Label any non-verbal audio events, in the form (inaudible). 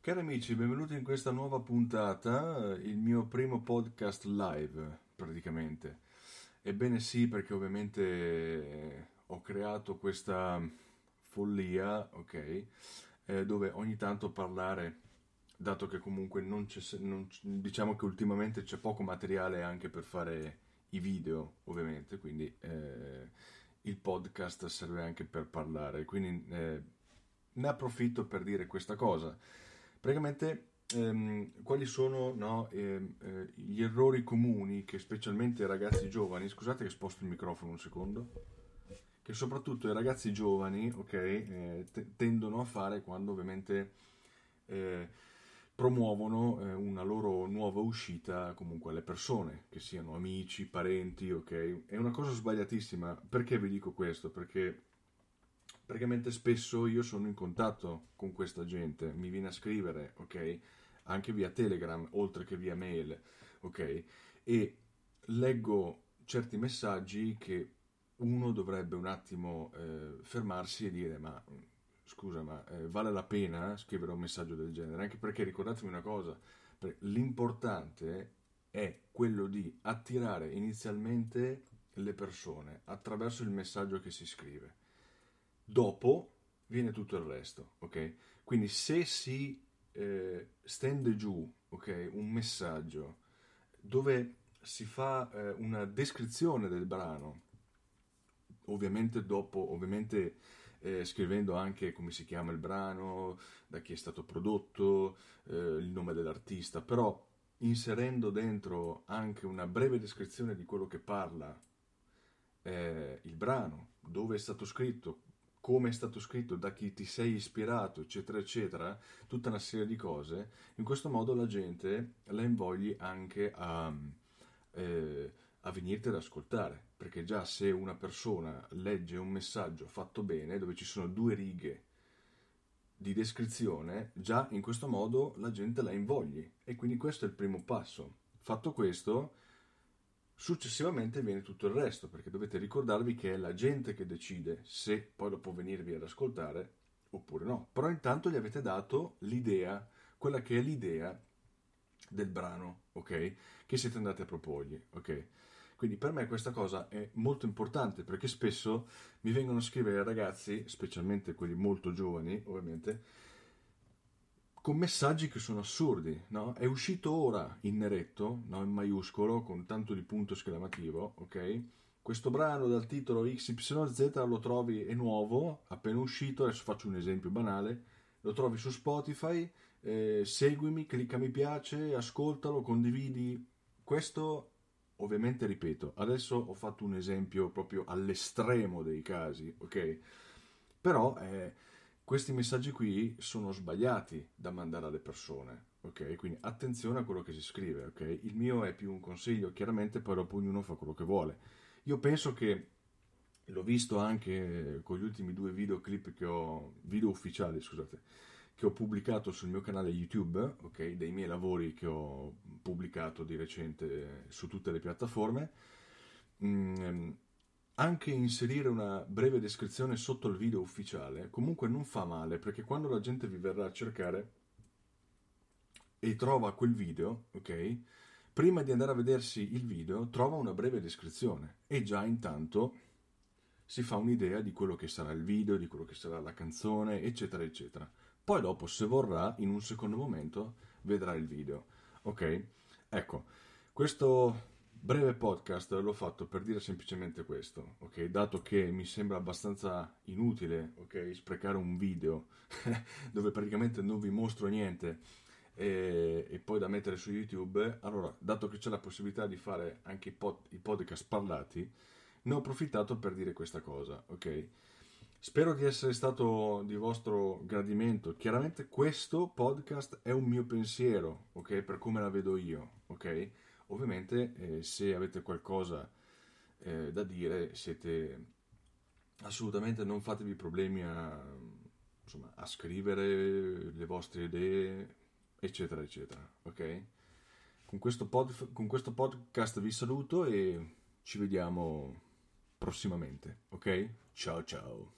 Cari amici, benvenuti in questa nuova puntata, il mio primo podcast live, praticamente. Ebbene sì, perché ovviamente ho creato questa follia, ok, eh, dove ogni tanto parlare, dato che comunque non c'è, non, diciamo che ultimamente c'è poco materiale anche per fare i video, ovviamente, quindi eh, il podcast serve anche per parlare, quindi eh, ne approfitto per dire questa cosa. Praticamente ehm, quali sono no, ehm, eh, gli errori comuni che specialmente i ragazzi giovani, scusate che sposto il microfono un secondo, che soprattutto i ragazzi giovani ok, eh, t- tendono a fare quando ovviamente eh, promuovono eh, una loro nuova uscita comunque alle persone, che siano amici, parenti, ok? È una cosa sbagliatissima. Perché vi dico questo? Perché praticamente spesso io sono in contatto con questa gente, mi viene a scrivere, ok? Anche via Telegram, oltre che via mail, ok? E leggo certi messaggi che uno dovrebbe un attimo eh, fermarsi e dire ma scusa ma eh, vale la pena scrivere un messaggio del genere? Anche perché ricordatevi una cosa, l'importante è quello di attirare inizialmente le persone attraverso il messaggio che si scrive Dopo viene tutto il resto, ok? Quindi se si eh, stende giù, ok, un messaggio dove si fa eh, una descrizione del brano, ovviamente dopo, ovviamente eh, scrivendo anche come si chiama il brano, da chi è stato prodotto, eh, il nome dell'artista, però inserendo dentro anche una breve descrizione di quello che parla eh, il brano, dove è stato scritto, come è stato scritto, da chi ti sei ispirato, eccetera, eccetera, tutta una serie di cose, in questo modo la gente la invogli anche a, eh, a venirti ad ascoltare, perché già se una persona legge un messaggio fatto bene, dove ci sono due righe di descrizione, già in questo modo la gente la invogli e quindi questo è il primo passo. Fatto questo, Successivamente viene tutto il resto, perché dovete ricordarvi che è la gente che decide se poi dopo venirvi ad ascoltare oppure no. Però intanto gli avete dato l'idea, quella che è l'idea del brano, ok? Che siete andati a proporgli, ok? Quindi per me questa cosa è molto importante perché spesso mi vengono a scrivere ragazzi, specialmente quelli molto giovani, ovviamente, con messaggi che sono assurdi, no? È uscito ora in neretto, no? in maiuscolo, con tanto di punto esclamativo, ok? Questo brano dal titolo XYZ lo trovi, è nuovo, appena uscito, adesso faccio un esempio banale, lo trovi su Spotify, eh, seguimi, clicca mi piace, ascoltalo, condividi. Questo, ovviamente, ripeto, adesso ho fatto un esempio proprio all'estremo dei casi, ok? Però... Eh, questi messaggi qui sono sbagliati da mandare alle persone, ok? Quindi attenzione a quello che si scrive, ok? Il mio è più un consiglio, chiaramente poi ognuno fa quello che vuole. Io penso che l'ho visto anche con gli ultimi due videoclip che ho, video ufficiali, scusate, che ho pubblicato sul mio canale YouTube, ok? Dei miei lavori che ho pubblicato di recente su tutte le piattaforme. Mm, anche inserire una breve descrizione sotto il video ufficiale comunque non fa male perché quando la gente vi verrà a cercare e trova quel video, ok? Prima di andare a vedersi il video trova una breve descrizione e già intanto si fa un'idea di quello che sarà il video, di quello che sarà la canzone, eccetera, eccetera. Poi dopo, se vorrà, in un secondo momento vedrà il video, ok? Ecco, questo breve podcast l'ho fatto per dire semplicemente questo, ok? Dato che mi sembra abbastanza inutile, ok? Sprecare un video (laughs) dove praticamente non vi mostro niente e, e, poi da mettere su YouTube, allora, dato che c'è la possibilità di fare anche i, pod, i podcast parlati, ne ho approfittato per dire questa cosa, ok? Spero di essere stato di vostro gradimento. Chiaramente questo podcast è un mio pensiero, ok? Per come la vedo io, ok? Ovviamente eh, se avete qualcosa eh, da dire siete assolutamente non fatevi problemi a, insomma, a scrivere le vostre idee, eccetera, eccetera, ok? Con questo, pod, con questo podcast vi saluto e ci vediamo prossimamente, ok? Ciao ciao.